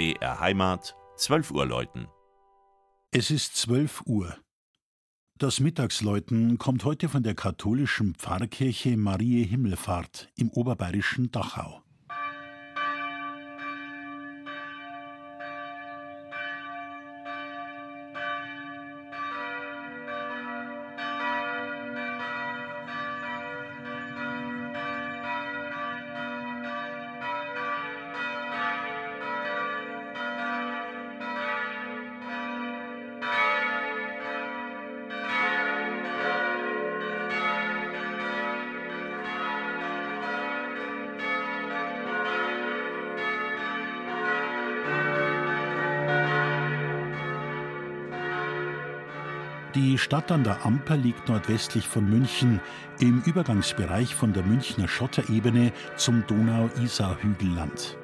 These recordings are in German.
BR Heimat, 12 Uhr läuten. Es ist 12 Uhr. Das Mittagsläuten kommt heute von der katholischen Pfarrkirche Marie Himmelfahrt im oberbayerischen Dachau. Die Stadt an der Amper liegt nordwestlich von München im Übergangsbereich von der Münchner Schotterebene zum Donau-Isar-Hügelland.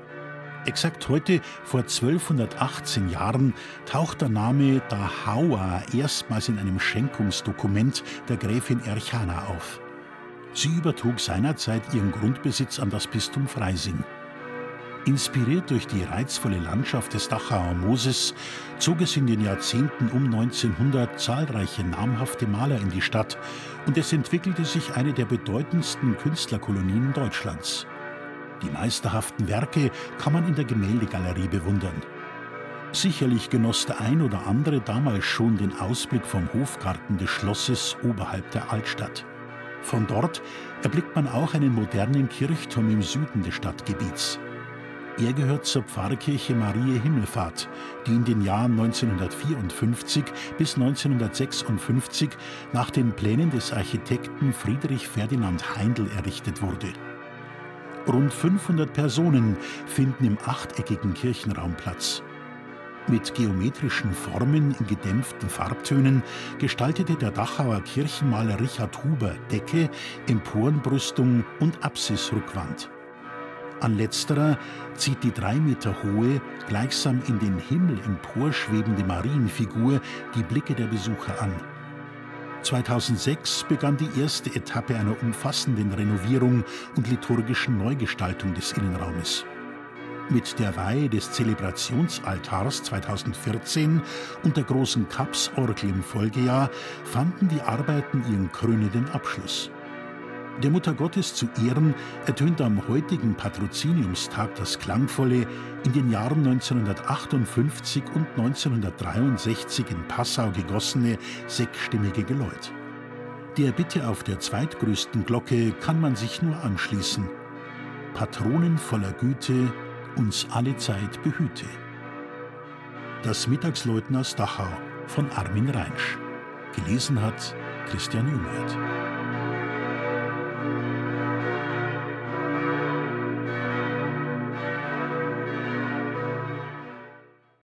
Exakt heute, vor 1218 Jahren, taucht der Name Dachauer erstmals in einem Schenkungsdokument der Gräfin Erchana auf. Sie übertrug seinerzeit ihren Grundbesitz an das Bistum Freising. Inspiriert durch die reizvolle Landschaft des Dachauer Mooses zog es in den Jahrzehnten um 1900 zahlreiche namhafte Maler in die Stadt und es entwickelte sich eine der bedeutendsten Künstlerkolonien Deutschlands. Die meisterhaften Werke kann man in der Gemäldegalerie bewundern. Sicherlich genoss der ein oder andere damals schon den Ausblick vom Hofgarten des Schlosses oberhalb der Altstadt. Von dort erblickt man auch einen modernen Kirchturm im Süden des Stadtgebiets. Er gehört zur Pfarrkirche Marie Himmelfahrt, die in den Jahren 1954 bis 1956 nach den Plänen des Architekten Friedrich Ferdinand Heindl errichtet wurde. Rund 500 Personen finden im achteckigen Kirchenraum Platz. Mit geometrischen Formen in gedämpften Farbtönen gestaltete der Dachauer Kirchenmaler Richard Huber Decke, Emporenbrüstung und Apsisrückwand. An letzterer zieht die drei Meter hohe, gleichsam in den Himmel emporschwebende Marienfigur die Blicke der Besucher an. 2006 begann die erste Etappe einer umfassenden Renovierung und liturgischen Neugestaltung des Innenraumes. Mit der Weihe des Zelebrationsaltars 2014 und der großen Kapsorgel im Folgejahr fanden die Arbeiten ihren krönenden Abschluss. Der Mutter Gottes zu Ehren ertönt am heutigen Patroziniumstag das klangvolle, in den Jahren 1958 und 1963 in Passau gegossene sechsstimmige Geläut. Der Bitte auf der zweitgrößten Glocke kann man sich nur anschließen. Patronen voller Güte, uns alle Zeit behüte. Das Mittagsläuten aus Dachau von Armin Reinsch. Gelesen hat Christian Jungwirth.